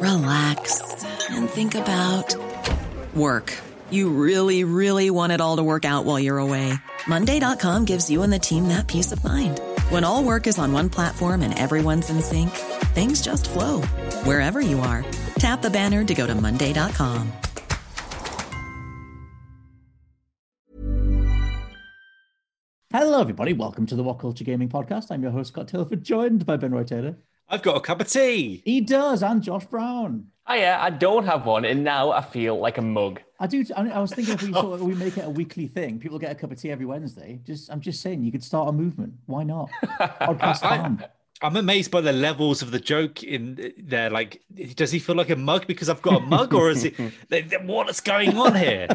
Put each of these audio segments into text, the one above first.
relax, and think about work. You really, really want it all to work out while you're away. Monday.com gives you and the team that peace of mind. When all work is on one platform and everyone's in sync, things just flow wherever you are. Tap the banner to go to Monday.com. Hello, everybody. Welcome to the What Culture Gaming Podcast. I'm your host, Scott Tilford, joined by Ben Roy Taylor. I've got a cup of tea. He does, and Josh Brown. Oh yeah, I don't have one, and now I feel like a mug. I do. I, I was thinking if we sort of, we make it a weekly thing, people get a cup of tea every Wednesday. Just, I'm just saying, you could start a movement. Why not? Podcast I- fan. I'm amazed by the levels of the joke in there. Like, does he feel like a mug because I've got a mug, or is it what's going on here?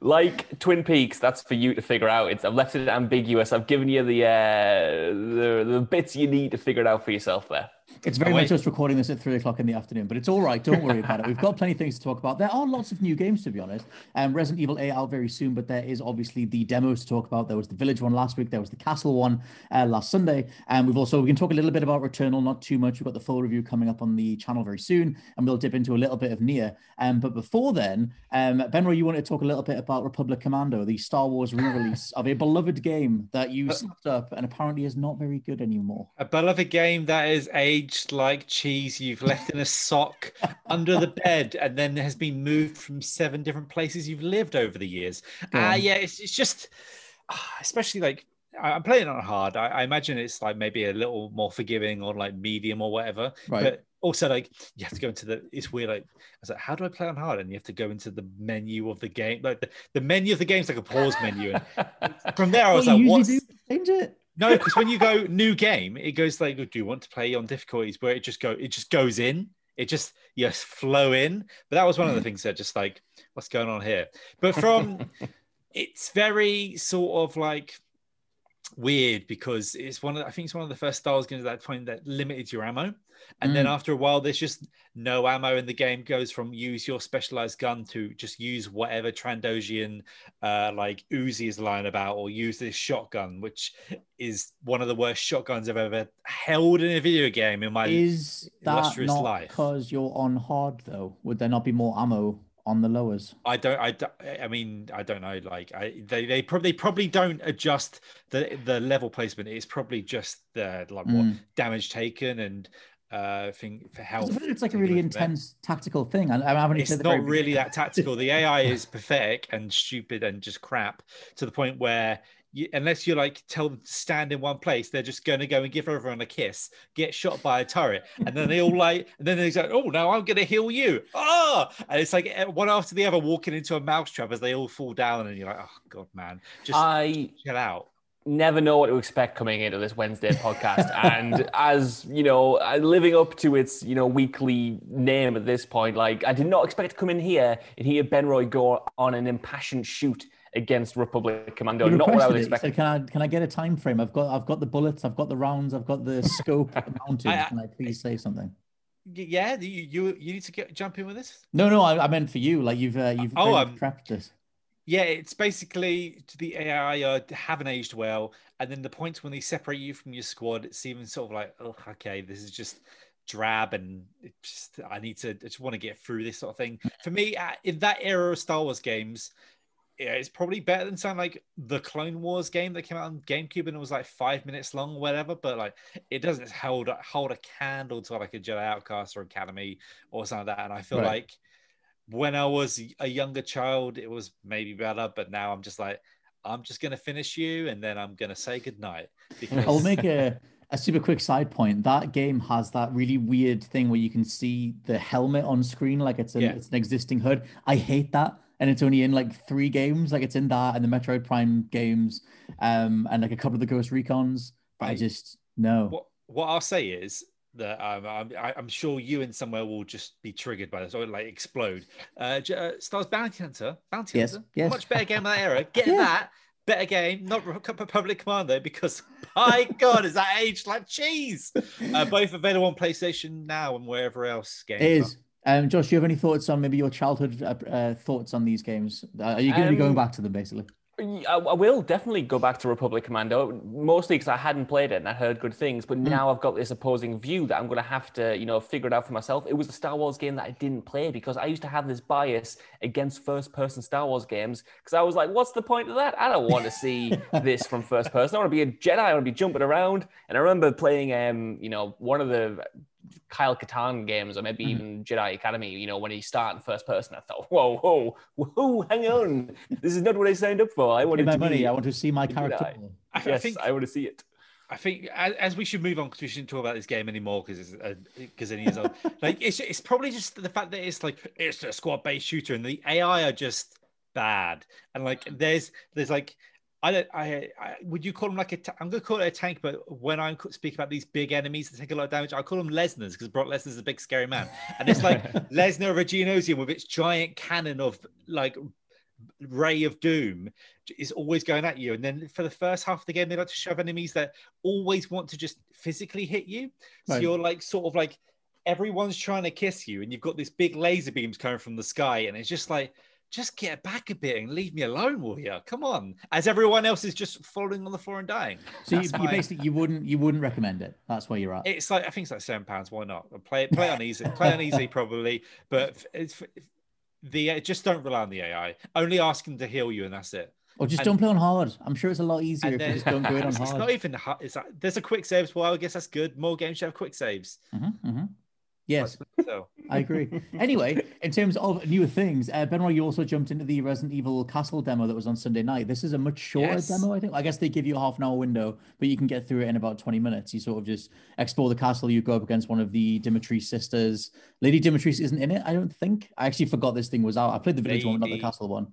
Like Twin Peaks, that's for you to figure out. It's I've left it ambiguous. I've given you the uh, the the bits you need to figure it out for yourself there. It's very Oh, much wait. us recording this at three o'clock in the afternoon, but it's all right. Don't worry about it. We've got plenty of things to talk about. There are lots of new games, to be honest. Um, Resident Evil 8 out very soon, but there is obviously the demos to talk about. There was the Village one last week. There was the Castle one uh, last Sunday. And we've also, we can talk a little bit about Returnal, not too much. We've got the full review coming up on the channel very soon, and we'll dip into a little bit of Nier. Um, but before then, um, Benro, you wanted to talk a little bit about Republic Commando, the Star Wars re-release of a beloved game that you snapped up and apparently is not very good anymore. A beloved game that is aged like cheese you've left in a sock under the bed and then has been moved from seven different places you've lived over the years. Ah, yeah, it's, it's just, ah, especially like, I'm playing on hard. I, I imagine it's like maybe a little more forgiving or like medium or whatever. Right. But also, like, you have to go into the, it's weird. Like, I was like, how do I play on hard? And you have to go into the menu of the game. Like, the, the menu of the game's like a pause menu. And from there, I was Well, like, what's. usually change it. No, because when you go new game, it goes like, do you want to play on difficulties where it just go, it just goes in, it just yes flow in. But that was one of the mm. things that just like, what's going on here? But from, it's very sort of like weird because it's one of, I think it's one of the first Star Wars games at that point that limited your ammo, and then Mm. after a while, there's just no ammo in the game. Goes from use your specialized gun to just use whatever Trandoshan uh, like Uzi is lying about, or use this shotgun, which is one of the worst shotguns I've ever held in a video game in my. Is that illustrious not life. because you're on hard though? Would there not be more ammo on the lowers? I don't. I. don't- I mean, I don't know. Like, I they they probably probably don't adjust the the level placement. It's probably just the like what Mm. damage taken and uh thing for health. It's like a really intense tactical thing. And I haven't It's not really that tactical. The AI is pathetic and stupid and just crap to the point where. You, unless you like tell them to stand in one place, they're just going to go and give everyone a kiss, get shot by a turret, and then they all like, and then they're like, "Oh, now I'm going to heal you!" Oh, and it's like eh, one after the other walking into a mousetrap as they all fall down, and you're like, "Oh God, man, just I chill out." never know what to expect coming into this Wednesday podcast, and as you know, uh, living up to its you know weekly name at this point, like I did not expect to come in here and hear Ben Roy go on an impassioned shoot against Republic Commando. You Not what I requested would it. You expect. can I can I get a time frame? I've got I've got the bullets, I've got the rounds, I've got the scope mounted. I- can I please say something? Yeah, you you, you need to get jump in with this. No, no, I, I meant for you. Like you've uh, you've Oh, very um, much prepped this. Yeah, it's basically to the AI uh, haven't aged well, and then the points when they separate you from your squad, it's even sort of like, oh, okay, this is just drab, and it just I need to, I just want to get through this sort of thing. For me, uh, in that era of Star Wars games, yeah, it's probably better than something like the Clone Wars game that came out on GameCube and it was like five minutes long or whatever. But like, it doesn't hold hold a candle to like a Jedi Outcast or Academy or something like that. And I feel Right. like when I was a younger child, it was maybe better, but now I'm just like, I'm just gonna finish you, and then I'm gonna say goodnight. Because I'll make a, a super quick side point. That game has that really weird thing where you can see the helmet on screen like it's, a, Yeah. it's an existing hood. I hate that. And it's only in like three games. Like it's in that and the Metroid Prime games, um, and like a couple of the Ghost Recons. But I just no. What what I'll say is that um, I'm, I'm sure you in somewhere will just be triggered by this or like explode. Uh, uh, Star Wars Bounty Hunter, Bounty Yes, Hunter, yes. much better game of that era. Get Yeah. that. Better game, not Republic Commando, because my God, is that aged like cheese? Uh, both available on PlayStation now and wherever else games It is. Um, Josh, do you have any thoughts on maybe your childhood uh, uh, thoughts on these games? Uh, Are you going to be going Um, back to them basically? I, I will definitely go back to Republic Commando, mostly because I hadn't played it and I heard good things. But now I've got this opposing view that I'm going to have to, you know, figure it out for myself. It was a Star Wars game that I didn't play because I used to have this bias against first-person Star Wars games because I was like, "What's the point of that? I don't want to see this from first person. I want to be a Jedi. I want to be jumping around." And I remember playing, um, you know, one of the Kyle Katarn games, or maybe mm-hmm. even Jedi Academy, you know, when he started in first person, I thought, whoa, whoa, whoa, hang on. This is not what I signed up for. I want wanted my to money. be, I want to see my character. I? I, I yes, think I want to see it. I think as, as we should move on because we shouldn't talk about this game anymore uh, because it's because it is old. like it's it's probably just the fact that it's like it's a squad based shooter and the AI are just bad and like there's there's like I don't I, I would you call them like a I'm gonna call it a tank but when I speak about these big enemies that take a lot of damage I call them Lesnar's because Brock Lesnar's a big scary man. And it's like Lesnar Reginosium with its giant cannon of like ray of doom is always going at you. And then for the first half of the game they like to shove enemies that always want to just physically hit you. So Right. you're like sort of like everyone's trying to kiss you and you've got this big laser beams coming from the sky and it's just like just get back a bit and leave me alone warrior come on as everyone else is just falling on the floor and dying So you, That's you basically you wouldn't you wouldn't recommend it. That's where you're at. it's like I think it's like seven pounds. Why not? Play play on easy, play on easy probably, but it's the uh, just don't rely on the AI. Only ask them to heal you, and that's it. or just and- don't play on hard. I'm sure it's a lot easier And if then you just don't go in on it's, it's not even hard. It's like, there's a quick saves. Well, I guess that's good. More games should have quick saves. Mhm, mhm. Yes, So I agree. Anyway, in terms of newer things, uh, Benroy, you also jumped into the Resident Evil Castle demo that was on Sunday night. This is a much shorter Yes. demo, I think. I guess they give you a half an hour window, but you can get through it in about 20 minutes. You sort of just explore the castle. You go up against one of the Dimitri sisters. Lady Dimitris isn't in it, I don't think. I actually forgot this thing was out. I played the village one, not the castle one.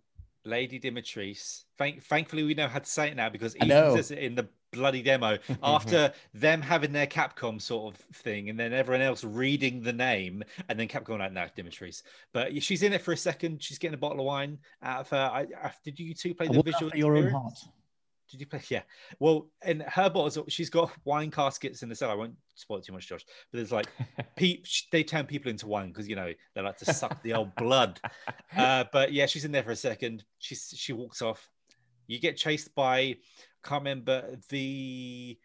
Lady Dimitris. Thank, thankfully, we know how to say it now because Ethan says it in the bloody demo after them having their Capcom sort of thing, and then everyone else reading the name, and then Capcom like, no, Dimitris. But she's in it for a second. She's getting a bottle of wine out of her. I, I, did you two play the visual your own heart. Did you play? Yeah. Well, in her bottles, she's got wine caskets in the cellar. I won't spoil it too much, Josh. But there's like, pe- they turn people into wine because you know they like to suck the old blood. Uh, but yeah, she's in there for a second. She's she walks off. You get chased by, can't remember the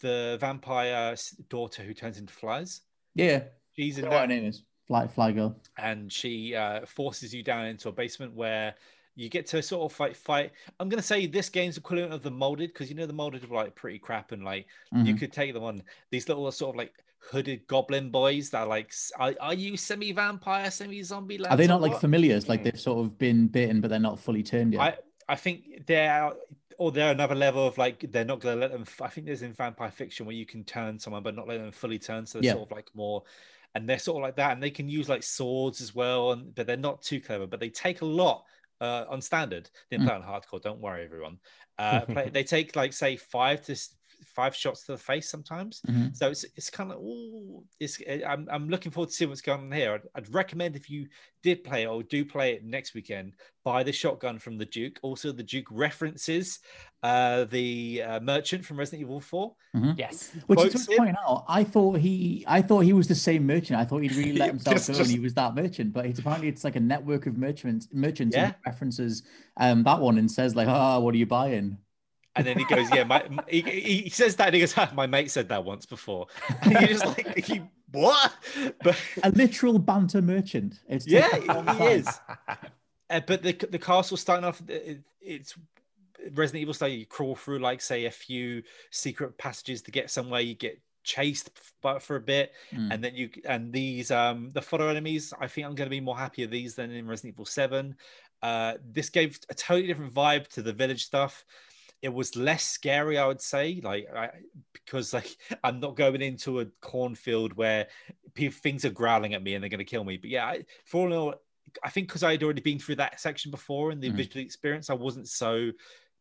the vampire daughter who turns into flies. Yeah. She's in know what her name is. Fly, Fly Girl. and she uh, forces you down into a basement where you get to sort of fight fight i'm going to say this game's equivalent of the molded because you know the molded were like pretty crap and like you Mhm. could take them on these little sort of like hooded goblin boys that are like are, are you semi-vampire semi-zombie Are they not like what? familiars? Like they've sort of been bitten, but they're not fully turned yet. I I think they're or they're another level of like they're not going to let them. I think there's in vampire fiction where you can turn someone but not let them fully turn, so they're Yeah. sort of like more, and they're sort of like that, and they can use like swords as well, and but they're not too clever, but they take a lot. Uh, on standard, didn't play on hardcore. Don't worry, everyone. Uh, play, they take like say five to five shots to the face sometimes. Mhm. So it's it's kind of oh, it's I'm I'm looking forward to see what's going on here. I'd, I'd recommend if you did play it or do play it next weekend, buy the shotgun from the Duke. Also, the Duke references uh, the uh, merchant from Resident Evil Four. Yes. Which is quotes to point out, I thought he, I thought he was the same merchant. I thought he'd really let himself Just- go, just- and he was that merchant. But it's apparently it's like a network of merchants, merchants, Yeah. and references um that one and says like, "Ah, what are you buying?" And then he goes, "Yeah, my he, he says that and he goes, "Ah, my mate said that once before." And you're just like, "You what?" But A literal banter merchant. It's yeah, taken a long he is. Uh, but the the castle starting off, it, it's Resident Evil style. You crawl through like say a few secret passages to get somewhere. You get chased but for a bit, Mm. and then you and these um the fodder enemies. I think I'm going to be more happy of these than in Resident Evil Seven. Uh, this gave a totally different vibe to the village stuff. It was less scary, I would say, like I, because like I'm not going into a cornfield where people, things are growling at me and they're going to kill me. But yeah, I, for all in all, I think because I had already been through that section before in the Mhm. visual experience, I wasn't so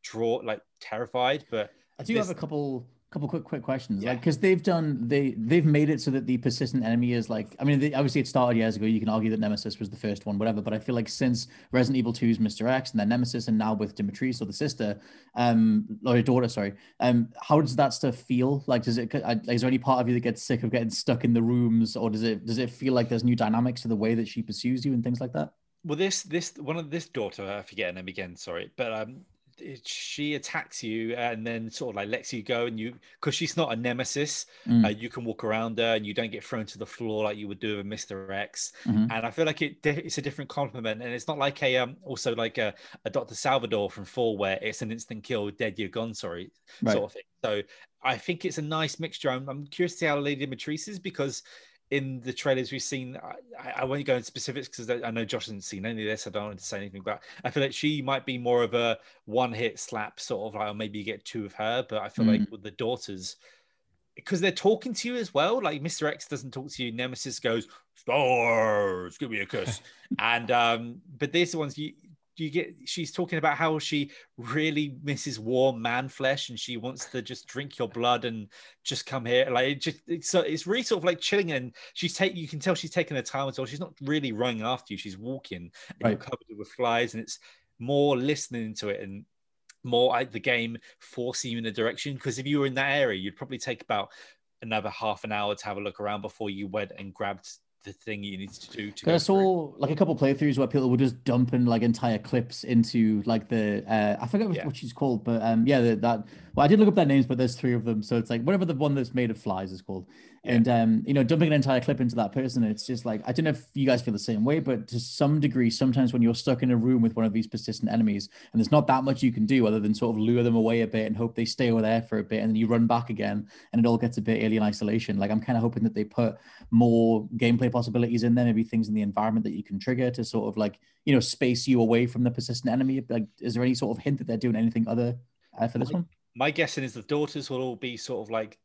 draw like terrified. But I do This- have a couple couple quick quick questions Yeah. like because they've done they they've made it so that the persistent enemy is like i mean they, obviously it started years ago you can argue that nemesis was the first one whatever but i feel like since resident evil 2's mr x and then nemesis and now with dimitri so the sister um or daughter sorry um how does that stuff feel like does it is there any part of you that gets sick of getting stuck in the rooms or does it does it feel like there's new dynamics to the way that she pursues you and things like that well, this this one of this daughter, I forget her name again. Sorry, but um, it, she attacks you and then sort of like lets you go, and you because she's not a nemesis, Mm. uh, you can walk around her and you don't get thrown to the floor like you would do with Mister X. Mhm. And I feel like it it's a different compliment, and it's not like a um also like a, a Doctor Salvador from Four where it's an instant kill, dead you're gone. Sorry, Right. sort of thing. So I think it's a nice mixture. I'm, I'm curious to see how Lady Matrice is because in the trailers we've seen, I, I- won't go into specifics because I know Josh hasn't seen any of this. I don't want to say anything, but I feel like she might be more of a one-hit slap sort of like, or maybe you get two of her. But I feel like with the daughters, because they're talking to you as well. Like Mr. X doesn't talk to you. Nemesis goes, Stars, give me a kiss. and um, but these the ones you you get she's talking about how she really misses warm man flesh and she wants to just drink your blood and just come here. Like it just it's so it's really sort of like chilling and she's take you can tell she's taking her time as well. She's not really running after you. She's walking and you're covered with flies and it's more listening to it and more like the game forcing you in a direction. Because if you were in that area you'd probably take about another half an hour to have a look around before you went and grabbed the thing you needed to do to I go through. saw like a couple playthroughs where people were just dumping like entire clips into like the uh, I forget what- Yeah. what she's called, but um yeah the, that well I did look up their names, but there's three of them, so it's like whatever the one that's made of flies is called, and um you know dumping an entire clip into that person, it's just like I don't know if you guys feel the same way, but to some degree, sometimes when you're stuck in a room with one of these persistent enemies and there's not that much you can do other than sort of lure them away a bit and hope they stay over there for a bit, and then you run back again, and it all gets a bit alien isolation. Like I'm kind of hoping that they put more gameplay possibilities in there, maybe things in the environment that you can trigger to sort of like, you know, space you away from the persistent enemy. Like, is there any sort of hint that they're doing anything other uh, for this one? my guessing is the daughters will all be sort of like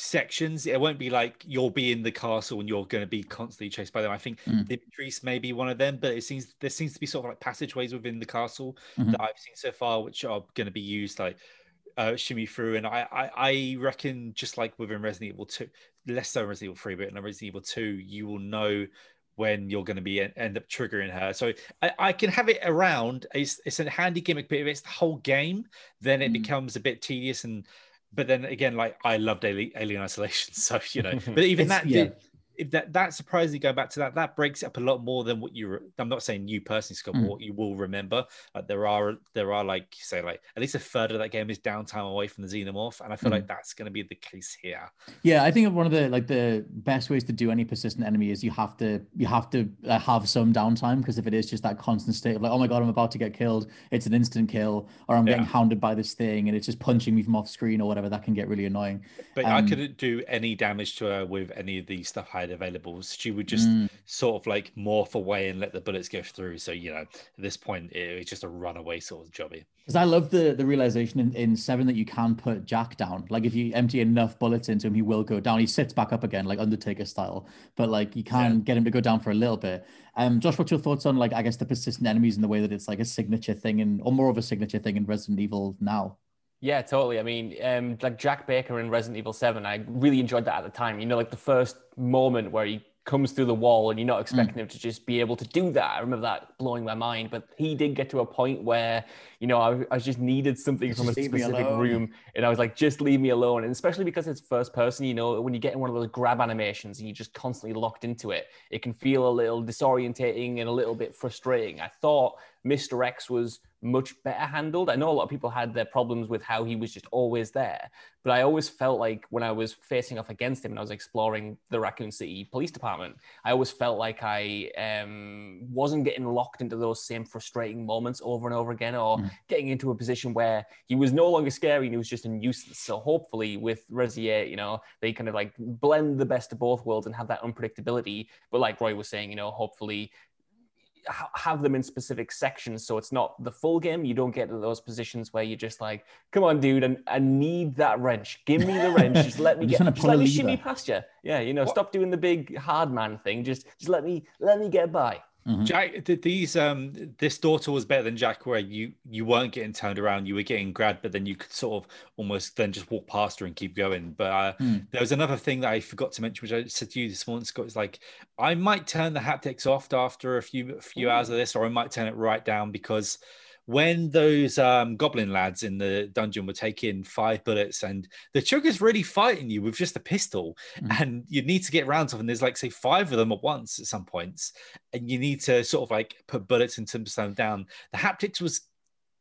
sections. It won't be like you'll be in the castle and you're going to be constantly chased by them. I think Mm. Dimitris may be one of them, but it seems there seems to be sort of like passageways within the castle Mhm. that I've seen so far, which are going to be used like uh, shimmy through. And I, I I reckon just like within Resident Evil Two, less so Resident Evil Three, but in Resident Evil Two, you will know when you're going to be end up triggering her. So I, I can have it around. It's it's a handy gimmick, but if it's the whole game, then it Mm. becomes a bit tedious and. But then again, like I loved Alien, Alien Isolation, so you know. But even that, yeah. did, if that that surprisingly going back to that, that breaks it up a lot more than what you. Re- I'm not saying you personally, Scott, but Mm. what you will remember. There are there are like say like at least a third of that game is downtime away from the xenomorph, and I feel Mm. like that's going to be the case here. Yeah, I think one of the like the best ways to do any persistent enemy is you have to you have to uh, have some downtime because if it is just that constant state of like oh my god I'm about to get killed, it's an instant kill, or I'm getting hounded by this thing and it's just punching me from off screen or whatever, that can get really annoying. But I Um, couldn't do any damage to her with any of the stuff I had available. She would just Mm. sort of like morph away and let the bullets go through. So you know, at this point, it was just a runaway sort of jobby. Because I love the the realization in, in seven that you can put Jack down. Like if you empty enough bullets into him, he will go down. He sits back up again, like Undertaker style. But like you can get him to go down for a little bit. Um, Josh, what's your thoughts on like I guess the persistent enemies and the way that it's like a signature thing and or more of a signature thing in Resident Evil now? Yeah, totally. I mean, um, like Jack Baker in Resident Evil 7, I really enjoyed that at the time. You know, like the first moment where he comes through the wall and you're not expecting him to just be able to do that. I remember that blowing my mind, but he did get to a point where, you know, I, I just needed something from a Just leave me specific room. And I was like, just leave me alone. And especially because it's first person, you know, when you get in one of those grab animations and you're just constantly locked into it, it can feel a little disorientating and a little bit frustrating. I thought Mr. X was much better handled. I know a lot of people had their problems with how he was just always there, but I always felt like when I was facing off against him and I was exploring the Raccoon City Police Department, I always felt like I um, wasn't getting locked into those same frustrating moments over and over again, or Mm. getting into a position where he was no longer scary and he was just a nuisance. So hopefully with Resi 8, you know, they kind of like blend the best of both worlds and have that unpredictability. But like Roy was saying, you know, hopefully have them in specific sections so it's not the full game. You don't get to those positions where you're just like come on dude and I, need that wrench. Give me the wrench. Just let me I'm get just trying to just pull let me shimmy past you yeah you know What- stop doing the big hard man thing. Just just let me let me get by Mhm. Jack, these um, this daughter was better than Jack, where you you weren't getting turned around, you were getting grabbed, but then you could sort of almost then just walk past her and keep going. But uh, Hmm. there was another thing that I forgot to mention, which I said to you this morning, Scott. Is like I might turn the haptics off after a few a few hours of this, or I might turn it right down because when those um, goblin lads in the dungeon were taking five bullets and the trigger's really fighting you with just a pistol Mhm. and you need to get rounds of and there's like say five of them at once at some points and you need to sort of like put bullets and some them down the haptics was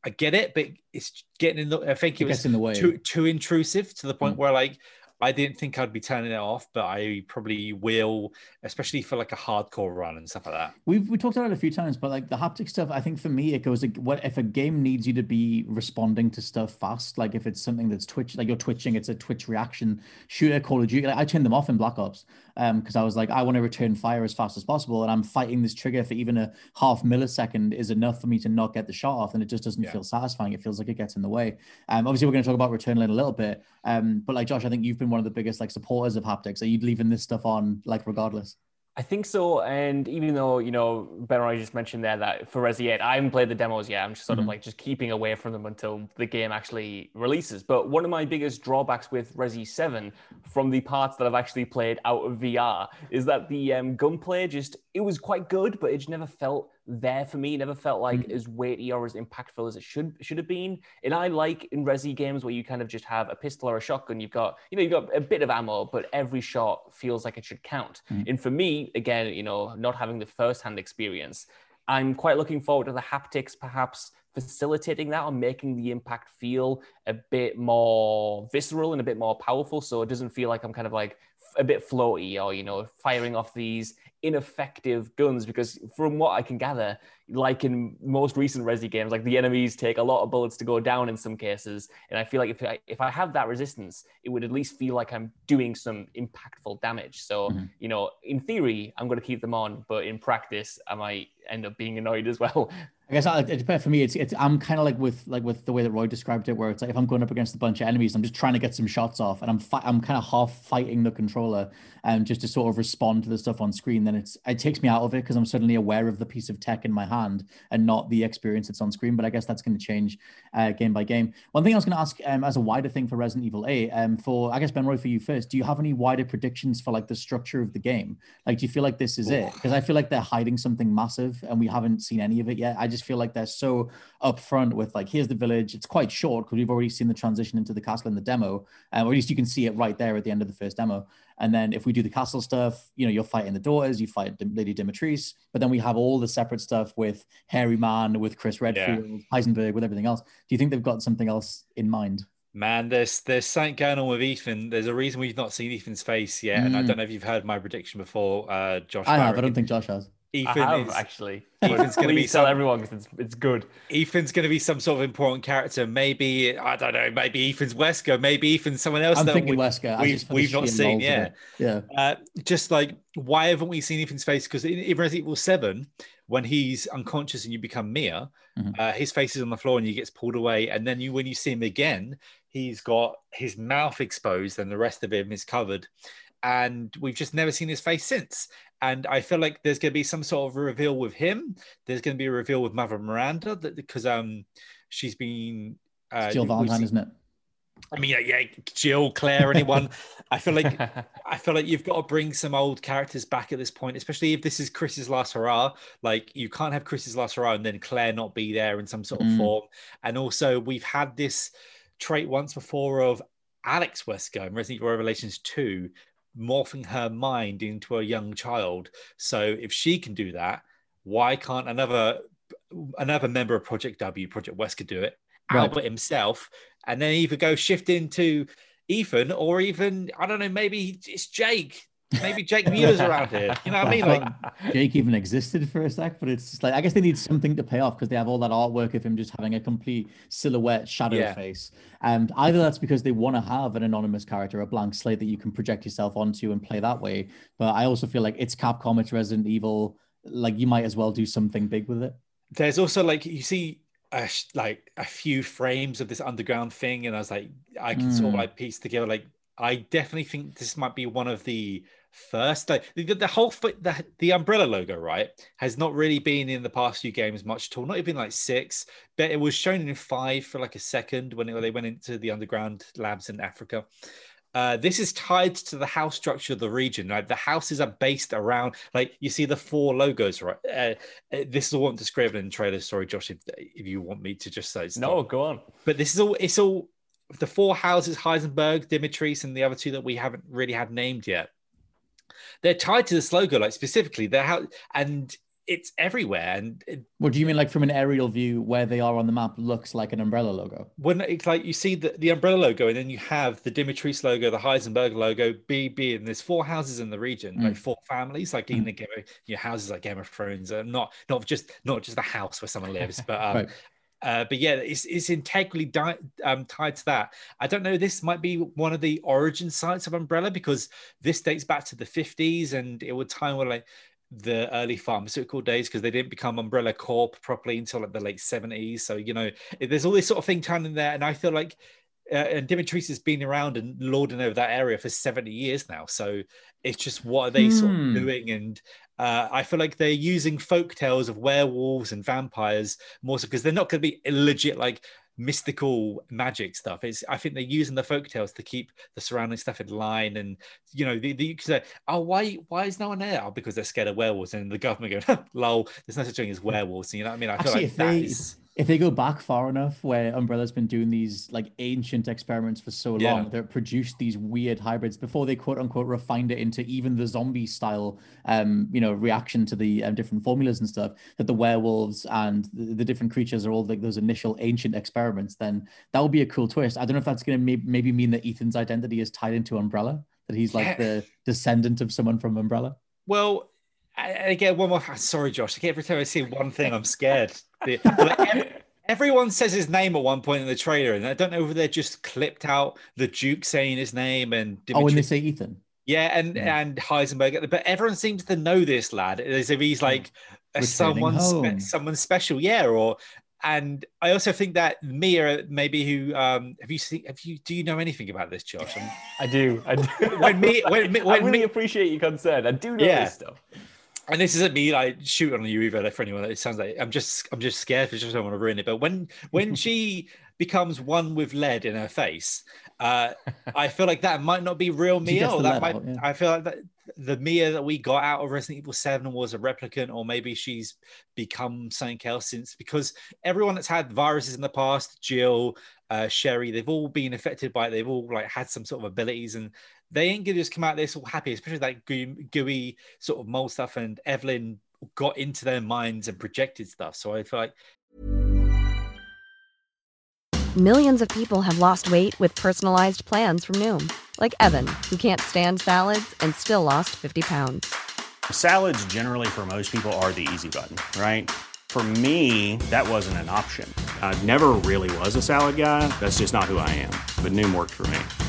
i get it but it's getting in the i think It it, was in the way. too too intrusive to the point Mm. where like I didn't think I'd be turning it off, but I probably will, especially for like a hardcore run and stuff like that. We've we talked about it a few times, but like the haptic stuff, I think for me it goes like what if a game needs you to be responding to stuff fast, like if it's something that's twitch, like you're twitching, it's a twitch reaction shooter, Call of Duty. Like I turned them off in Black Ops, um, because I was like, I want to Returnal fire as fast as possible, and I'm fighting this trigger for even a half millisecond is enough for me to not get the shot off, and it just doesn't Yeah. feel satisfying. It feels like it gets in the way. Um, obviously we're going to talk about return in a little bit, um, but like Josh, I think you've been one of the biggest like supporters of haptics. Are you leaving this stuff on like regardless? I think so. And even though, you know, Ben I just mentioned there that for Resi 8, I haven't played the demos yet. I'm just sort of Mhm. like just keeping away from them until the game actually releases. But one of my biggest drawbacks with Resi 7 from the parts that I've actually played out of VR is that the um, gunplay just, it was quite good, but it just never felt there for me. It never felt like Mhm. as weighty or as impactful as it should should have been. And I like in Resi games where you kind of just have a pistol or a shotgun. You've got, you know, you've got a bit of ammo, but every shot feels like it should count. Mhm. And for me, again, you know, not having the first-hand experience, I'm quite looking forward to the haptics perhaps facilitating that or making the impact feel a bit more visceral and a bit more powerful. So it doesn't feel like I'm kind of like a bit floaty or, you know, firing off these ineffective guns because from what I can gather, like in most recent Resi games, like the enemies take a lot of bullets to go down in some cases. And I feel like if I, if I have that resistance, it would at least feel like I'm doing some impactful damage. So, Mhm. you know, in theory, I'm going to keep them on, but in practice, I might end up being annoyed as well. I guess I, it, for me, it's it's I'm kind of like with like with the way that Roy described it, where it's like if I'm going up against a bunch of enemies, I'm just trying to get some shots off, and I'm fi- I'm kind of half fighting the controller, um, just to sort of respond to the stuff on screen. Then it's it takes me out of it because I'm suddenly aware of the piece of tech in my hand and not the experience that's on screen. But I guess that's going to change uh, game by game. One thing I was going to ask, um, as a wider thing for Resident Evil 8, um, for I guess Ben Roy for you first, do you have any wider predictions for like the structure of the game? Like, do you feel like this is it? Because I feel like they're hiding something massive, and we haven't seen any of it yet. I just feel like they're so upfront with like, here's the village. It's quite short because we've already seen the transition into the castle in the demo, um, or at least you can see it right there at the end of the first demo. And then if we do the castle stuff, you know, you're fighting the daughters, you fight Lady Dimitris, but then we have all the separate stuff with Harry Man, with Chris Redfield, Heisenberg, with everything else. Do you think they've got something else in mind? Man, there's there's something going on with Ethan. There's a reason we've not seen Ethan's face yet, and I Mm. don't know if you've heard my prediction before, uh, Josh. I have. I don't think Josh has. Ethan I have is actually. Ethan's gonna be Please tell some- everyone because it's, it's good. Ethan's going to be some sort of important character. Maybe I don't know. Maybe Ethan's Wesker. Maybe Ethan's someone else. I'm that thinking we, Wesker. We, have just we've not seen, yeah. Yeah. Uh, just like why haven't we seen Ethan's face? Because in, in Resident Evil Seven, when he's unconscious and you become Mia, Mhm. uh, his face is on the floor and he gets pulled away. And then you, when you see him again, he's got his mouth exposed and the rest of him is covered. And we've just never seen his face since. And I feel like there's going to be some sort of reveal with him. There's going to be a reveal with Mother Miranda that because um she's been uh, Jill Valentine, isn't it? I mean, yeah, yeah, Jill, Claire, anyone. I feel like I feel like you've got to bring some old characters back at this point, especially if this is Chris's last hurrah. Like you can't have Chris's last hurrah and then Claire not be there in some sort of Mm. form. And also, we've had this trait once before of Alex Wesker in Resident Evil Revelations 2 morphing her mind into a young child. So if she can do that, why can't another another member of Project W, Project West, could do it? Right. Albert himself, and then either go shift into Ethan or even I don't know, maybe it's Jake. Maybe Jake Muller's around here. You know what I mean? Like Jake even existed for a sec, but it's just like I guess they need something to pay off because they have all that artwork of him just having a complete silhouette shadow Yeah. face. And either that's because they want to have an anonymous character, a blank slate that you can project yourself onto and play that way. But I also feel like it's Capcom, it's Resident Evil. Like you might as well do something big with it. there's also like you see a, like a few frames of this underground thing, and I was like, I can sort of Mm. like piece together like I definitely think this might be one of the first. Like the, the whole the the umbrella logo, right, has not really been in the past few games much at all. Not even like six, but it was shown in five for like a second when, it, they went into the underground labs in Africa. Uh, this is tied to the house structure of the region. Like the houses are based around, like you see the four logos, right? Uh, uh this is all I'm describing in the trailer. Sorry, Josh, if, if you want me to just say stop. no, go on. But this is all. It's all the four houses: Heisenberg, Dimitris, and the other two that we haven't really had named yet. They're tied to this logo, like specifically. They're how and it's everywhere. And it, what do you mean, like from an aerial view, where they are on the map looks like an umbrella logo? When it's like you see the, the umbrella logo, and then you have the Dimitris logo, the Heisenberg logo, BB, and there's four houses in the region, mm. like four families, like mm. in the Game your houses like Game of Thrones, uh, not not just not just the house where someone lives, but um, right. Uh, but yeah, it's, it's integrally di- um, tied to that. I don't know. This might be one of the origin sites of Umbrella because this dates back to the 50s and it would time where like the early pharmaceutical days because they didn't become Umbrella Corp properly until like the late 70s. So, you know, there's all this sort of thing tied in there. And I feel like uh, and Dimitris has been around and lording over that area for 70 years now. So it's just what are they hmm. sort of hmm. doing? And uh, I feel like they're using folk tales of werewolves and vampires more so because they're not going to be legit like mystical magic stuff. It's I think they're using the folk tales to keep the surrounding stuff in line, and you know, the, the you can say, oh, why why is no one there? Oh, because they're scared of werewolves, and the government going, lol, there's no such thing as werewolves. You know what I mean? I feel Actually, like that they, is if they go back far enough where umbrella's been doing these like ancient experiments for so long yeah. they've produced these weird hybrids before they quote unquote refined it into even the zombie style um you know reaction to the um, different formulas and stuff that the werewolves and the, the, different creatures are all like those initial ancient experiments then that would be a cool twist i don't know if that's going to may- maybe mean that ethan's identity is tied into umbrella that he's like yeah. the descendant of someone from umbrella well again, one more. Sorry, Josh. Every time I see one thing, I'm scared. Everyone says his name at one point in the trailer, and I don't know if they're just clipped out the Duke saying his name and Dimitri- oh, when they say Ethan. Yeah, and yeah. and Heisenberg, but everyone seems to know this lad as if he's like someone spe- someone special, yeah. Or and I also think that Mia, maybe who um, have you seen? Have you do you know anything about this, Josh? I'm, i do. I do. when me, when, when I really me, appreciate your concern. I do know yeah. this stuff and this isn't me like shooting on you either for anyone. It sounds like I'm just I'm just scared. I just don't want to ruin it. But when when she becomes one with lead in her face, uh, I feel like that might not be real Mia. Or that might, out, yeah. I feel like that the Mia that we got out of Resident Evil Seven was a replicant, or maybe she's become something else since. Because everyone that's had viruses in the past, Jill, uh, Sherry, they've all been affected by it. They've all like had some sort of abilities, and they ain't gonna just come out this all happy, especially that gooey, gooey sort of mold stuff. And Evelyn got into their minds and projected stuff. So I feel like millions of people have lost weight with personalized plans from Noom, like Evan, who can't stand salads and still lost 50 pounds. Salads, generally, for most people, are the easy button, right? For me, that wasn't an option. I never really was a salad guy. That's just not who I am. But Noom worked for me.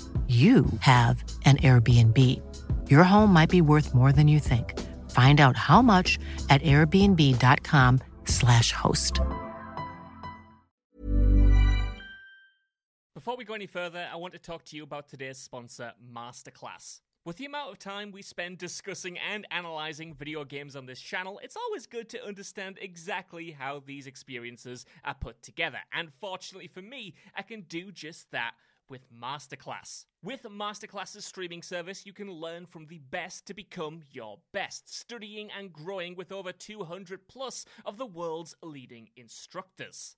you have an Airbnb. Your home might be worth more than you think. Find out how much at airbnb.com/slash host. Before we go any further, I want to talk to you about today's sponsor, Masterclass. With the amount of time we spend discussing and analyzing video games on this channel, it's always good to understand exactly how these experiences are put together. And fortunately for me, I can do just that with Masterclass. With Masterclass's streaming service, you can learn from the best to become your best, studying and growing with over 200 plus of the world's leading instructors.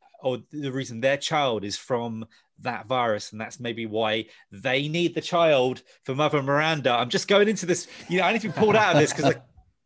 or the reason their child is from that virus, and that's maybe why they need the child for Mother Miranda. I'm just going into this, you know, I need to be pulled out of this because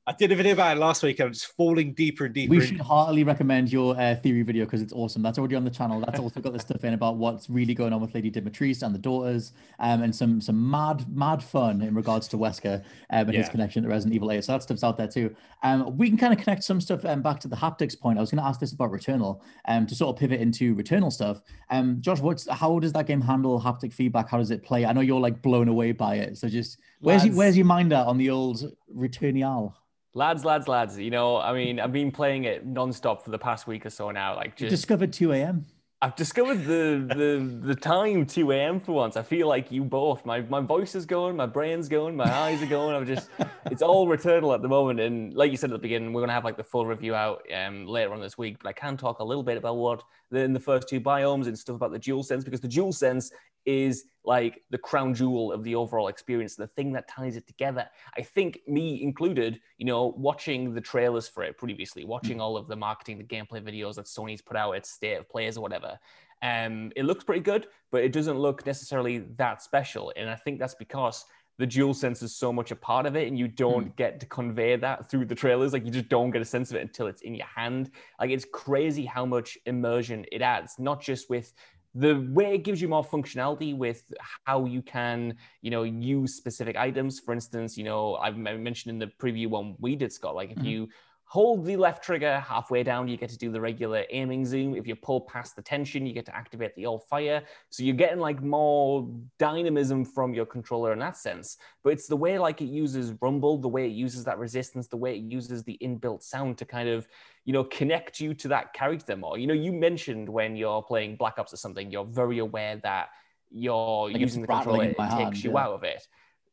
I did a video about it last week. I'm just falling deeper and deeper. We should heartily recommend your uh, theory video because it's awesome. That's already on the channel. That's also got the stuff in about what's really going on with Lady Dimitrescu and the daughters, um, and some some mad mad fun in regards to Wesker um, and yeah. his connection to Resident Evil 8. So that stuff's out there too. Um, we can kind of connect some stuff um, back to the haptics point. I was going to ask this about Returnal, um, to sort of pivot into Returnal stuff. Um, Josh, what's how does that game handle haptic feedback? How does it play? I know you're like blown away by it. So just where's your, where's your mind at on the old Returnal? Lads, lads, lads. You know, I mean, I've been playing it nonstop for the past week or so now. Like, just you discovered 2 a.m. I've discovered the the the time 2 a.m. for once. I feel like you both. My my voice is going, my brain's going, my eyes are going. I'm just it's all returnal at the moment. And like you said at the beginning, we're gonna have like the full review out um later on this week. But I can talk a little bit about what the, in the first two biomes and stuff about the DualSense because the DualSense is like the crown jewel of the overall experience, the thing that ties it together. I think me included, you know, watching the trailers for it previously, watching all of the marketing, the gameplay videos that Sony's put out at State of Players or whatever. Um, it looks pretty good, but it doesn't look necessarily that special. And I think that's because the DualSense is so much a part of it and you don't mm. get to convey that through the trailers like you just don't get a sense of it until it's in your hand like it's crazy how much immersion it adds not just with the way it gives you more functionality with how you can you know use specific items for instance you know i've mentioned in the preview one we did scott like if mm-hmm. you hold the left trigger halfway down, you get to do the regular aiming zoom. If you pull past the tension, you get to activate the alt fire. So you're getting like more dynamism from your controller in that sense. But it's the way like it uses rumble, the way it uses that resistance, the way it uses the inbuilt sound to kind of, you know, connect you to that character more. You know, you mentioned when you're playing Black Ops or something, you're very aware that you're like using the controller, it takes hand, you yeah. out of it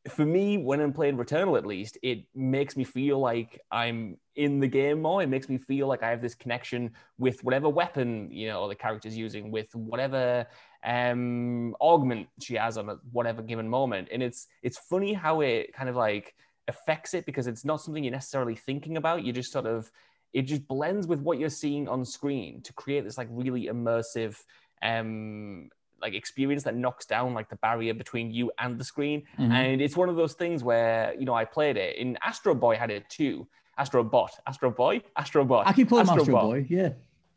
for me, when I'm playing Returnal, at least, it makes me feel like I'm in the game more. It makes me feel like I have this connection with whatever weapon you know the character's using, with whatever um, augment she has on a whatever given moment. And it's it's funny how it kind of like affects it because it's not something you're necessarily thinking about. You just sort of it just blends with what you're seeing on screen to create this like really immersive um like experience that knocks down like the barrier between you and the screen. Mm-hmm. And it's one of those things where you know I played it in Astro Boy had it too. Astro Bot, Astro Boy, Astro Bot. I keep calling Astro, Astro Boy. Yeah.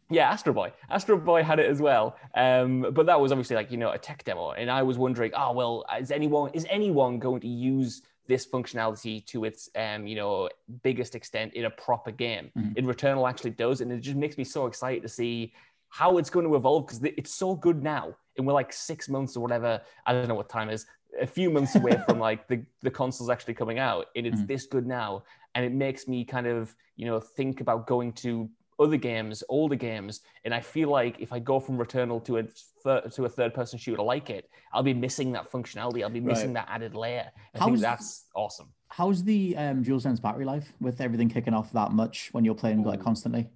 Yeah, Astro Boy. Astro Boy had it as well. Um, but that was obviously like, you know, a tech demo. And I was wondering, oh, well, is anyone is anyone going to use this functionality to its um, you know, biggest extent in a proper game? Mm-hmm. In Returnal actually does. And it just makes me so excited to see how it's going to evolve because it's so good now and we're like six months or whatever i don't know what time is a few months away from like the, the consoles actually coming out and it's mm-hmm. this good now and it makes me kind of you know think about going to other games older games and i feel like if i go from returnal to a thir- to a third person shooter like it i'll be missing that functionality i'll be missing right. that added layer i how's, think that's awesome how's the um DualSense battery life with everything kicking off that much when you're playing like constantly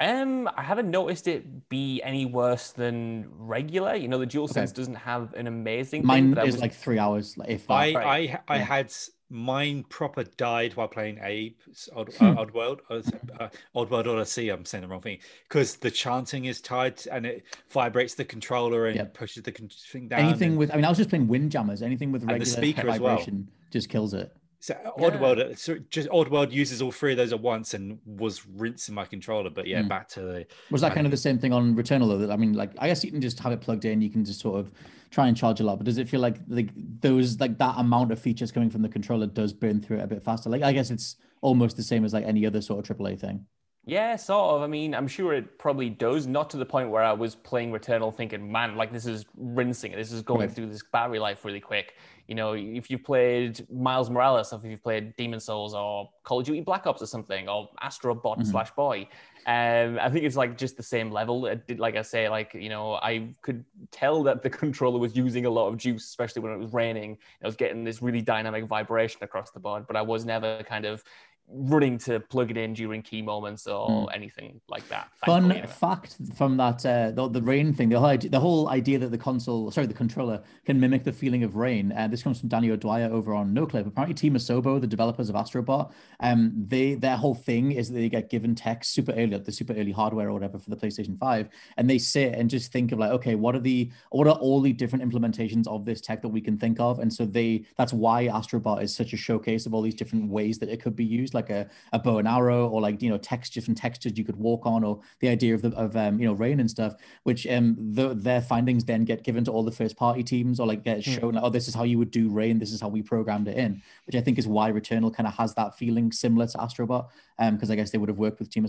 Um, I haven't noticed it be any worse than regular. You know, the DualSense okay. doesn't have an amazing. Mine thing, is was... like three hours. If I, I, I, I yeah. had mine proper died while playing Abe Odd, uh, hmm. Oddworld, uh, Oddworld Odyssey. I'm saying the wrong thing because the chanting is tied and it vibrates the controller and yep. pushes the thing down. Anything and, with, I mean, I was just playing Windjammers. Anything with regular speaker vibration well. just kills it. So Oddworld, yeah. so just Oddworld uses all three of those at once and was rinsing my controller. But yeah, mm. back to the. Was that kind of the same thing on Returnal though? That I mean, like I guess you can just have it plugged in. You can just sort of try and charge a lot. But does it feel like like those like that amount of features coming from the controller does burn through it a bit faster? Like I guess it's almost the same as like any other sort of AAA thing. Yeah, sort of. I mean, I'm sure it probably does. Not to the point where I was playing Returnal thinking, man, like this is rinsing. This is going right. through this battery life really quick. You know, if you've played Miles Morales, or if you've played Demon's Souls or Call of Duty Black Ops or something, or Astro Bot mm-hmm. slash Boy, um, I think it's like just the same level. Like I say, like you know, I could tell that the controller was using a lot of juice, especially when it was raining. I was getting this really dynamic vibration across the board, but I was never kind of running to plug it in during key moments or mm. anything like that. Fun anyway. fact from that uh, the, the rain thing, the whole idea, the whole idea that the console, sorry, the controller can mimic the feeling of rain. Uh, this comes from Danny O'Dwyer over on NoClip. Apparently, Team Asobi, the developers of Astrobot, um, they their whole thing is that they get given tech super early, like the super early hardware or whatever for the PlayStation Five, and they sit and just think of like, okay, what are the what are all the different implementations of this tech that we can think of, and so they that's why Astrobot is such a showcase of all these different ways that it could be used like a, a bow and arrow or like you know text different textures you could walk on or the idea of the of um, you know rain and stuff which um the, their findings then get given to all the first party teams or like get hmm. shown mm. oh this is how you would do rain this is how we programmed it in which i think is why returnal kind of has that feeling similar to astrobot um because i guess they would have worked with team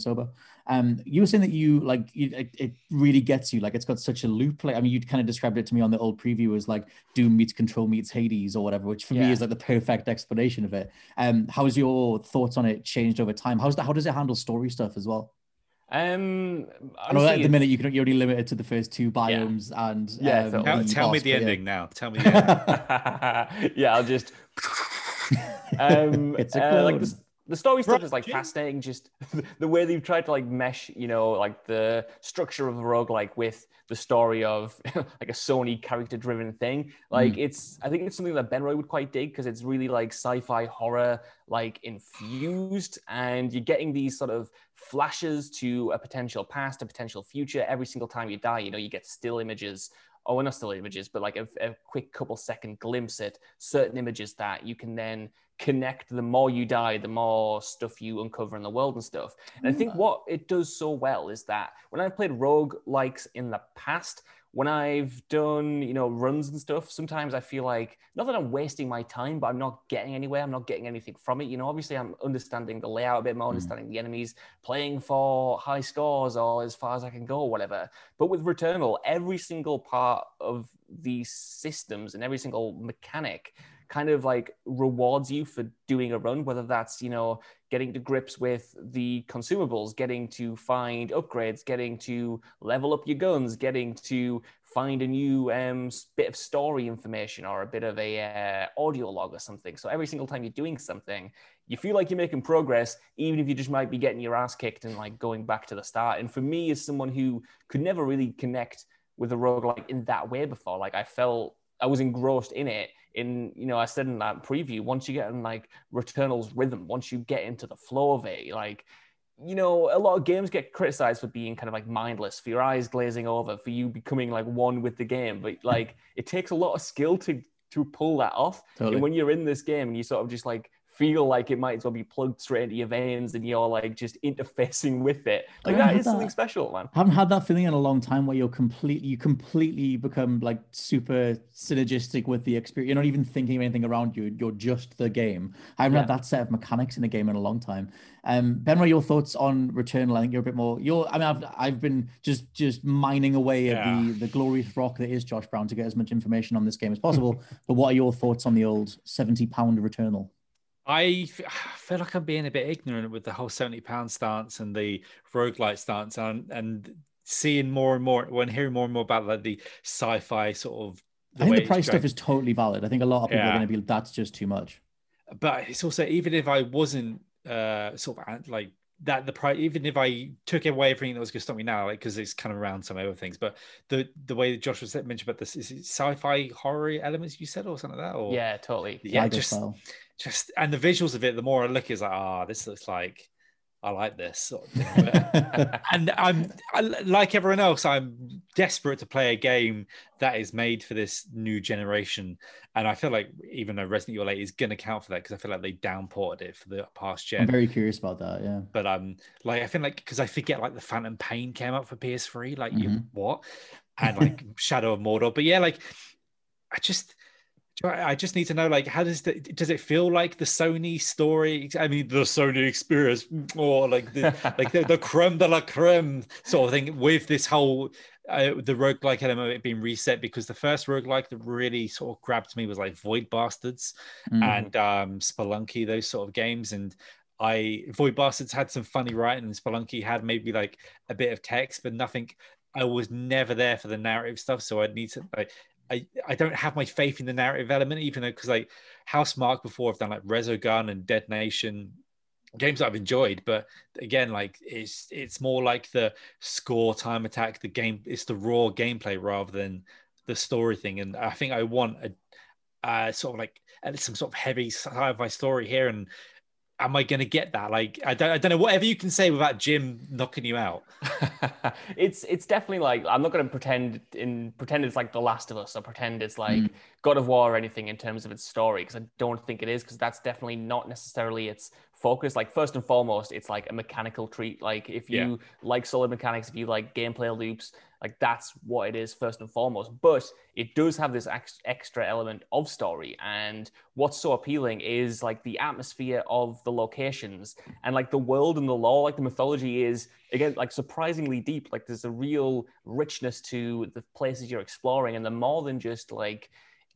um you were saying that you like you, it, it really gets you like it's got such a loop like i mean you kind of described it to me on the old preview as like doom meets control meets hades or whatever which for yeah. me is like the perfect explanation of it um how's your thoughts on it changed over time. How's that? How does it handle story stuff as well? Um, I know at the minute you can you're only limited to the first two biomes yeah. and yeah. Um, tell, tell me the ending yeah. now. Tell me. The yeah, I'll just. um, it's a uh, like the, the story stuff is like fascinating. Just the way they've tried to like mesh, you know, like the structure of the roguelike with the story of like a Sony character driven thing. Like mm. it's, I think it's something that Ben Roy would quite dig because it's really like sci-fi horror, like infused, and you're getting these sort of flashes to a potential past, a potential future every single time you die. You know, you get still images oh, well, not still images, but like a, a, quick couple second glimpse at certain images that you can then connect. The more you die, the more stuff you uncover in the world and stuff. And I think what it does so well is that when I've played rogue likes in the past, when I've done, you know, runs and stuff, sometimes I feel like not that I'm wasting my time, but I'm not getting anywhere. I'm not getting anything from it. You know, obviously I'm understanding the layout a bit more, mm. understanding the enemies, playing for high scores or as far as I can go or whatever. But with Returnal, every single part of these systems and every single mechanic kind of like rewards you for doing a run, whether that's, you know, getting to grips with the consumables, getting to find upgrades, getting to level up your guns, getting to find a new um, bit of story information or a bit of a uh, audio log or something. So every single time you're doing something, you feel like you're making progress, even if you just might be getting your ass kicked and like going back to the start. And for me, as someone who could never really connect with a roguelike in that way before, like I felt I was engrossed in it in you know I said in that preview once you get in like Returnal's rhythm once you get into the flow of it like you know a lot of games get criticized for being kind of like mindless for your eyes glazing over for you becoming like one with the game but like it takes a lot of skill to to pull that off totally. and when you're in this game and you sort of just like feel like it might as well be plugged straight into your veins and you're like just interfacing with it. Like that is that. something special, man. I haven't had that feeling in a long time where you're completely you completely become like super synergistic with the experience. You're not even thinking of anything around you. You're just the game. I haven't yeah. had that set of mechanics in a game in a long time. Um Ben, what are your thoughts on Returnal? I think you're a bit more you're I mean I've I've been just just mining away yeah. at the the glorious rock that is Josh Brown to get as much information on this game as possible. but what are your thoughts on the old 70 pound Returnal? I feel like I'm being a bit ignorant with the whole 70 pound stance and the roguelite stance and, and seeing more and more when hearing more and more about like the sci-fi sort of I think the price stuff is totally valid. I think a lot of people yeah. are going to be that's just too much. But it's also even if I wasn't uh sort of like that the price, even if I took away everything that was going to stop me now, like because it's kind of around some other things, but the the way that Josh was mentioned about this is sci-fi horror elements you said or something like that, or Yeah, totally. yeah, Tiger just style. just and the visuals of it. The more I look, is like, ah, this looks like I like this. Sort of and I'm I, like everyone else. I'm desperate to play a game that is made for this new generation, and I feel like even though Resident Evil 8 is going to count for that because I feel like they downported it for the past gen. I'm very curious about that. Yeah. But um, like I feel like because I forget like the Phantom Pain came out for PS3. Like you Mhm. what? And like Shadow of Mordor. But yeah, like I just. I I just need to know, like, how does the does it feel like the Sony story? I mean, the Sony experience, or like the like the, the creme de la creme sort of thing with this whole uh, the roguelike element of it being reset because the first roguelike that really sort of grabbed me was like Void Bastards Mm. and um Spelunky, those sort of games. And I Void Bastards had some funny writing, and Spelunky had maybe like a bit of text, but nothing. I was never there for the narrative stuff, so I'd need to like. I, I don't have my faith in the narrative element, even though because like Housemarque before I've done like Resogun and Dead Nation, games that I've enjoyed, but again, like it's it's more like the score time attack, the game, it's the raw gameplay rather than the story thing. And I think I want a uh, sort of like some sort of heavy sci-fi story here. And am I going to get that? Like I don't I don't know. Whatever you can say without Jim knocking you out. it's it's definitely like I'm not going to pretend in pretend it's like The Last of Us or pretend it's like mm. God of War or anything in terms of its story because I don't think it is because that's definitely not necessarily its focus. Like first and foremost, it's like a mechanical treat. Like if you Yeah. like solid mechanics, if you like gameplay loops, like that's what it is first and foremost. But it does have this ex- extra element of story, and what's so appealing is like the atmosphere of the locations and like the world and the lore, like the mythology is again like surprisingly deep. Like there's a real richness to the places you're exploring, and they're more than just like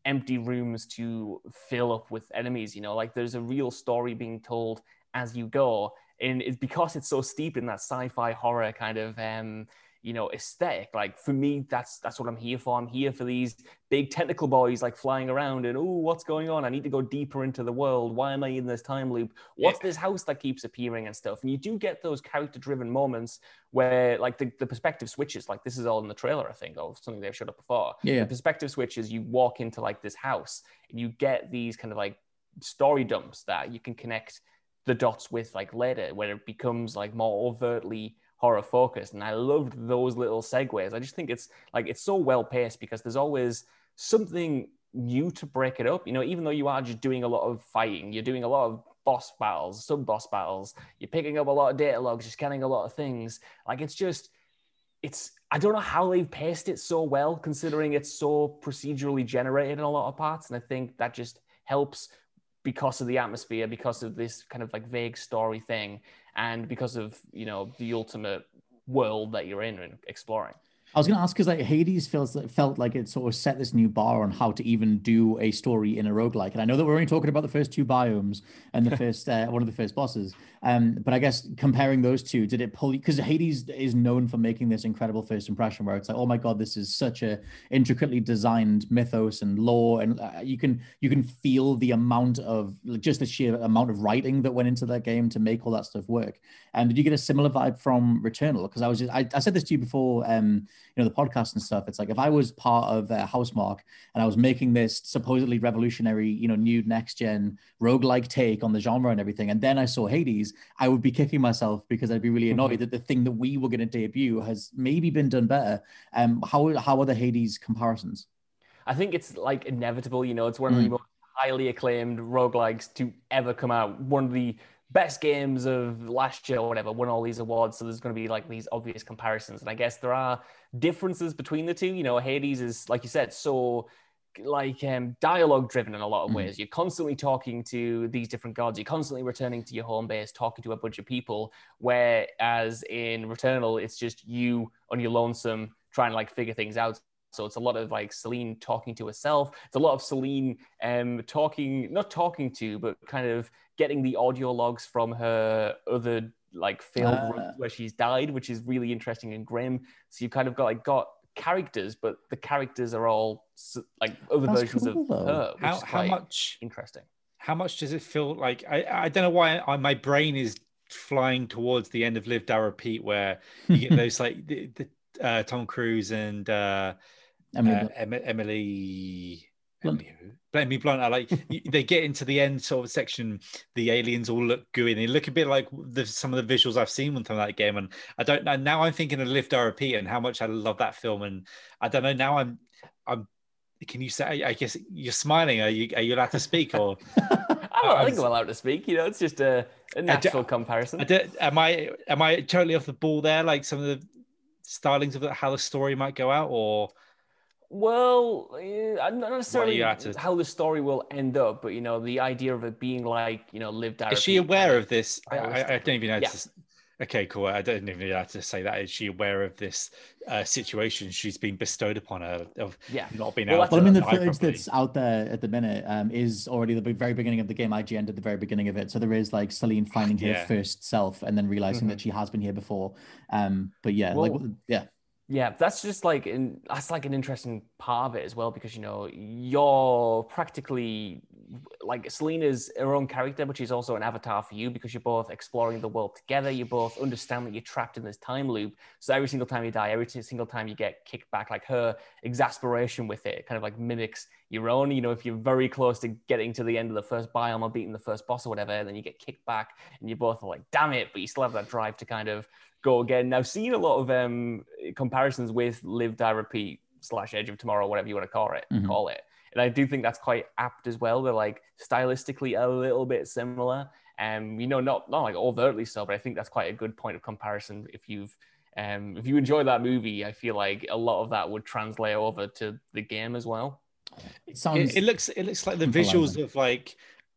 empty rooms to fill up with enemies. You know, like there's a real story being told as you go, and it's because it's so steep in that sci-fi horror kind of um, you know aesthetic. Like for me, that's that's what I'm here for. I'm here for these big technical boys like flying around and oh, what's going on? I need to go deeper into the world. Why am I in this time loop? What's this house that keeps appearing and stuff? And you do get those character-driven moments where like the, the perspective switches. Like this is all in the trailer, I think, or something they've showed up before. Yeah. The perspective switches. You walk into like this house and you get these kind of like story dumps that you can connect the dots with like later where it becomes like more overtly horror focused and i loved those little segues. I just think it's like it's so well paced because there's always something new to break it up. You know even though you are just doing a lot of fighting you're doing a lot of boss battles sub boss battles you're picking up a lot of data logs you're scanning a lot of things. Like it's just it's I don't know how they've paced it so well, considering it's so procedurally generated in a lot of parts, and I think that just helps because of the atmosphere, because of this kind of like vague story thing, and because of you know the ultimate world that you're in and exploring. I was going to ask because like Hades feels felt like it sort of set this new bar on how to even do a story in a roguelike. And I know that we're only talking about the first two biomes and the first uh, one of the first bosses. Um, but I guess comparing those two, did it pull? Because Hades is known for making this incredible first impression, where it's like, oh my god, this is such a intricately designed mythos and lore, and uh, you can you can feel the amount of like, just the sheer amount of writing that went into that game to make all that stuff work. And did you get a similar vibe from Returnal? Because I was just I, I said this to you before. Um, you know the podcast and stuff it's like if i was part of uh, housemarque and i was making this supposedly revolutionary you know new next gen roguelike take on the genre and everything and then i saw hades i would be kicking myself because i'd be really annoyed that the thing that we were going to debut has maybe been done better um how how are the hades comparisons I think it's like inevitable, you know, it's one of the Mm. most highly acclaimed roguelikes to ever come out. One of the best games of last year or whatever, won all these awards. So there's going to be like these obvious comparisons. And I guess there are differences between the two. You know, Hades is, like you said, so like um, dialogue driven in a lot of Mhm. ways. You're constantly talking to these different gods. You're constantly returning to your home base, talking to a bunch of people. Whereas in Returnal, it's just you on your lonesome trying to like figure things out. So it's a lot of like Selene talking to herself. It's a lot of Selene um, talking, not talking to, but kind of getting the audio logs from her other like failed runs where she's died, which is really interesting and grim. So you kind of got like got characters, but the characters are all like other versions cool, of though. her. Which How is how much interesting? how much does it feel like I, I don't know why I, my brain is flying towards the end of Live Die Repeat, where you get those like the, the uh, Tom Cruise and uh, Emily uh, Blunt. Em- Emily. Emily who? Emily Blunt. I like they get into the end sort of section. The aliens all look gooey. They look a bit like the, some of the visuals I've seen from that game. And I don't know. Now I'm thinking of Live Die Repeat and how much I love that film. And I don't know. Now I'm. I'm. Can you say? I guess you're smiling. Are you? Are you allowed to speak or? I, don't, I think I'm allowed to speak. You know, it's just a, a natural comparison. I did, am I am I totally off the ball there? Like some of the stylings of how the story might go out, or Well, eh, not necessarily to- how the story will end up, but you know, the idea of it being like you know, live is she aware of this? I, I, I don't even know. Yeah. to Okay, cool. I don't even know how to say that. Is she aware of this uh, situation she's been bestowed upon her of Yeah. not being Well, able that's- to Well, I mean, the die footage properly? that's out there at the minute um, is already the very beginning of the game. IGN did the very beginning of it, so there is like Selene finding her first self and then realizing that she has been here before. Um, but yeah, like yeah, Yeah, that's just like in, that's like an interesting part of it as well because you know you're practically like Selene's her own character, but she's also an avatar for you because you're both exploring the world together. You both understand that you're trapped in this time loop. So every single time you die, every single time you get kicked back, like her exasperation with it kind of like mimics your own. You know, if you're very close to getting to the end of the first biome or beating the first boss or whatever, then you get kicked back, and you both are like, "Damn it!" But you still have that drive to kind of go again. Now, seen a lot of um, comparisons with Live, Die, Repeat slash Edge of Tomorrow, whatever you want to call it. Mhm. Call it. And I do think that's quite apt as well. They're like stylistically a little bit similar. Um, you know, not not like overtly so, but I think that's quite a good point of comparison. If you've um, if you enjoy that movie, I feel like a lot of that would translate over to the game as well. it sounds. It, it looks it looks like the visuals of like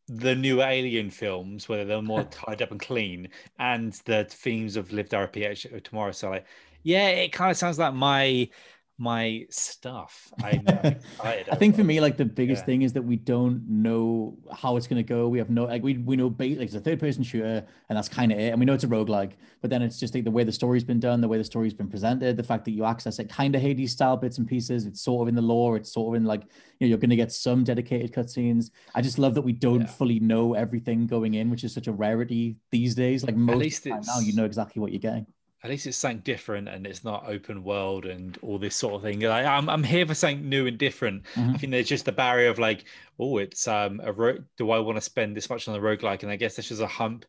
the new Alien films, where they're more tied up and clean, and the themes of Live Die Repeat of uh, Tomorrow. So like, yeah, it kind of sounds like my my stuff. I'm excited. I think for me, like the biggest Yeah. thing is that we don't know how it's going to go. We have no, like, we, we know bait, like it's a third person shooter, and that's kind of it. And we know it's a roguelike, but then it's just like the way the story's been done, the way the story's been presented, the fact that you access it kind of Hades style bits and pieces. It's sort of in the lore, it's sort of in like, you know, you're going to get some dedicated cutscenes. I just love that we don't Yeah. fully know everything going in, which is such a rarity these days. Like most now, you know exactly what you're getting. At least it's something different and it's not open world and all this sort of thing. Like, I'm I'm here for something new and different. I Mhm. think there's just the barrier of like, oh, it's um a ro- do I want to spend this much on the roguelike? And I guess this is a hump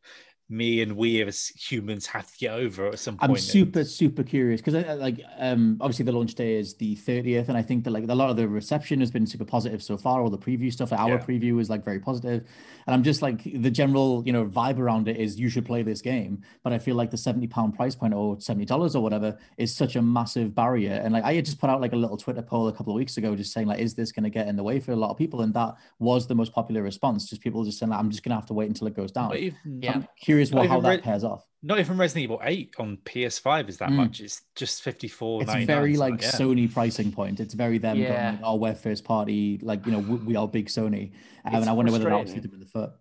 me and we as humans have to get over at some point. I'm And- super super curious because like um obviously the launch day is the 30th and I think that like a lot of the reception has been super positive so far all the preview stuff our Yeah. preview is like very positive and I'm just like the general you know vibe around it is you should play this game but I feel like the 70 pound price point or 70 dollars or whatever is such a massive barrier and like I had just put out like a little Twitter poll a couple of weeks ago just saying like is this going to get in the way for a lot of people and that was the most popular response just people just saying like, I'm just going to have to wait until it goes down Not even, Yeah. I'm curious Not what how even that re- pairs off not even Resident Evil 8 on PS5 is that Mm. much. It's just 54. it's very like yeah. Sony pricing point. It's very them going, Yeah. like, oh, we're first party, like you know, we, we are big Sony, um, and I wonder whether that will frustrating. shoot them in the foot.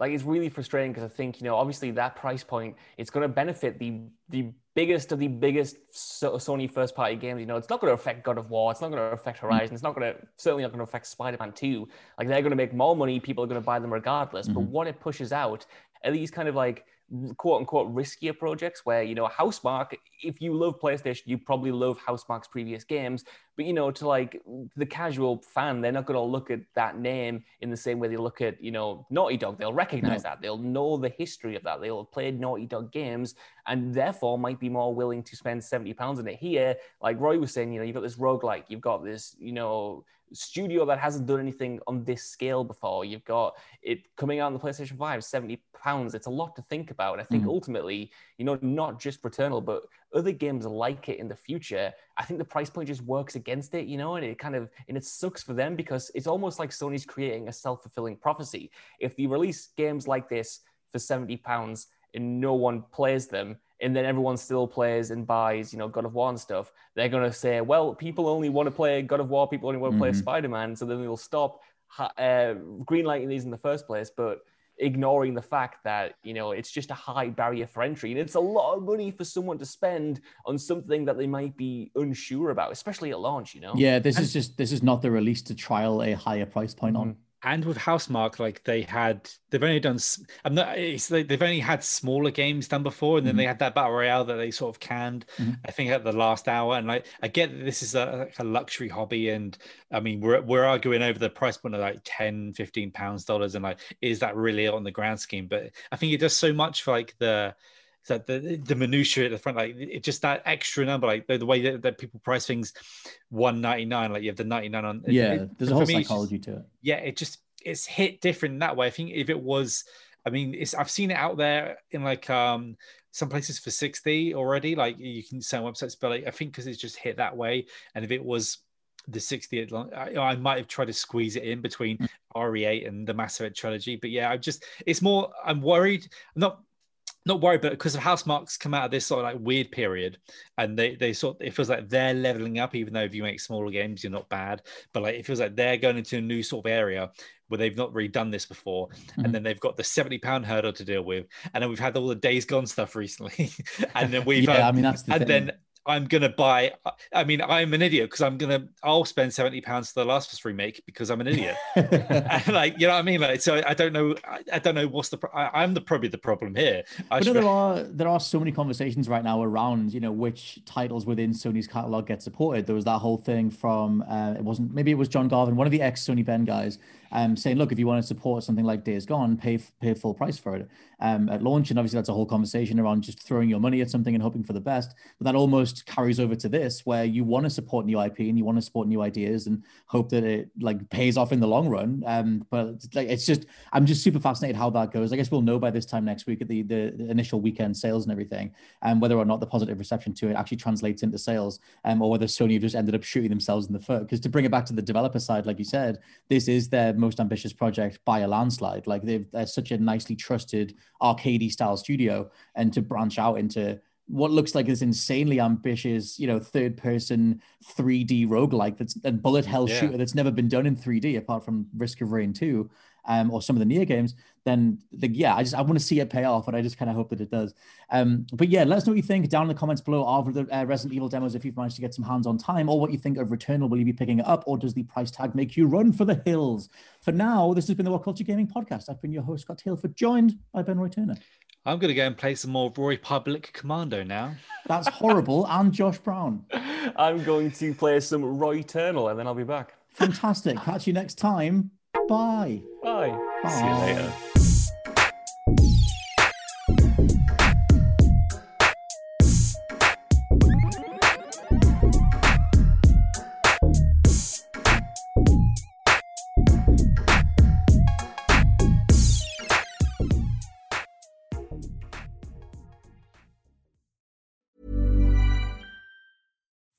like it's really frustrating because I think you know obviously that price point it's going to benefit the the biggest of the biggest Sony first party games. You know, it's not going to affect God of War. It's not going to affect Horizon. It's not going to certainly not going to affect Spider Man Two. Like they're going to make more money. People are going to buy them regardless. But Mhm. what it pushes out are these kind of like quote unquote riskier projects where you know Housemarque. If you love PlayStation, you probably love Housemarque's previous games. But you know, to like the casual fan, they're not going to look at that name in the same way they look at you know Naughty Dog. They'll recognize that. They'll know the history of that. They'll have played Naughty Dog games, and therefore might be more willing to spend seventy pounds on it. Here, like Roy was saying, you know, you've got this roguelike, you've got this, you know. Studio that hasn't done anything on this scale before. You've got it coming out on the PlayStation 5, 70 pounds. It's a lot to think about. And I think Mhm. ultimately, you know, not just Returnal, but other games like it in the future, I think the price point just works against it, you know, and it kind of and it sucks for them because it's almost like Sony's creating a self-fulfilling prophecy. If they release games like this for 70 pounds and no one plays them, and then everyone still plays and buys, you know, God of War and stuff, they're gonna say, well, people only want to play God of War, people only want to play Mhm. Spider-Man, so then they'll stop uh, greenlighting these in the first place, but ignoring the fact that you know it's just a high barrier for entry and it's a lot of money for someone to spend on something that they might be unsure about especially at launch you know Yeah, this is just this is not the release to trial a higher price point on. Mm. And with Housemarque, like they had, they've only done. I'm not. It's like they've only had smaller games done before, and then mm-hmm. they had that battle royale that they sort of canned. Mm-hmm. I think at the last hour, and like I get that this is a, like a luxury hobby, and I mean we're we're arguing over the price point of like 10, 15 pounds dollars, and like is that really on the grand scheme? But I think it does so much for like the that the the minutiae at the front, like it just that extra number, like the, the way that, that, people price things, one ninety nine, like you have the ninety nine on. Yeah, it, there's a whole psychology just, to it. Yeah, it just it's hit different that way. I think if it was, I mean, it's I've seen it out there in like um some places for sixty already. Like you can sell websites, but like, I think because it's just hit that way, and if it was the 60th I, I, might have tried to squeeze it in between mm. re8 and the mass effect trilogy but yeah i'm just it's more i'm worried I'm not not worried, but because of marks come out of this sort of like weird period, and they they sort it feels like they're leveling up. Even though if you make smaller games, you're not bad, but like it feels like they're going into a new sort of area where they've not really done this before, mm-hmm. and then they've got the seventy pound hurdle to deal with, and then we've had all the Days Gone stuff recently, and then we've yeah, um, I mean that's the and thing. then I'm gonna buy. I mean, I'm an idiot because I'm gonna. I'll spend seventy pounds for the Last of Us remake because I'm an idiot. like, you know what I mean? Like, so I don't know. I, I don't know what's the. I, am the probably the problem here. I but should... there are there are so many conversations right now around you know which titles within Sony's catalog get supported. There was that whole thing from uh, it wasn't maybe it was John Garvin, one of the ex Sony Bend guys, um, saying, look, if you want to support something like Days Gone, pay pay full price for it um, at launch. And obviously, that's a whole conversation around just throwing your money at something and hoping for the best. But that almost carries over to this, where you want to support new IP and you want to support new ideas and hope that it like pays off in the long run. Um, but it's like it's just, I'm just super fascinated how that goes. I guess we'll know by this time next week at the the, initial weekend sales and everything, and um, whether or not the positive reception to it actually translates into sales, um, or whether Sony just ended up shooting themselves in the foot. Because to bring it back to the developer side, like you said, this is their most ambitious project by a landslide. Like they've they're such a nicely trusted arcadey style studio, and to branch out into what looks like this insanely ambitious, you know, third person 3D roguelike that's a bullet hell yeah. shooter that's never been done in 3D apart from Risk of Rain 2 um, or some of the NieR games, then the, yeah, I just I want to see it pay off, and I just kind of hope that it does. Um, but yeah, let us know what you think down in the comments below of the uh, Resident Evil demos if you've managed to get some hands on time, or what you think of Returnal. Will you be picking it up, or does the price tag make you run for the hills? For now, this has been the What Culture Gaming Podcast. I've been your host Scott Taylor, joined by Ben Roy Turner. I'm going to go and play some more Roy Public Commando now. That's horrible. and Josh Brown. I'm going to play some Roy Eternal, and then I'll be back. Fantastic. Catch you next time. Bye. Bye. Bye. See you later.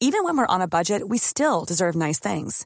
Even when we're on a budget, we still deserve nice things.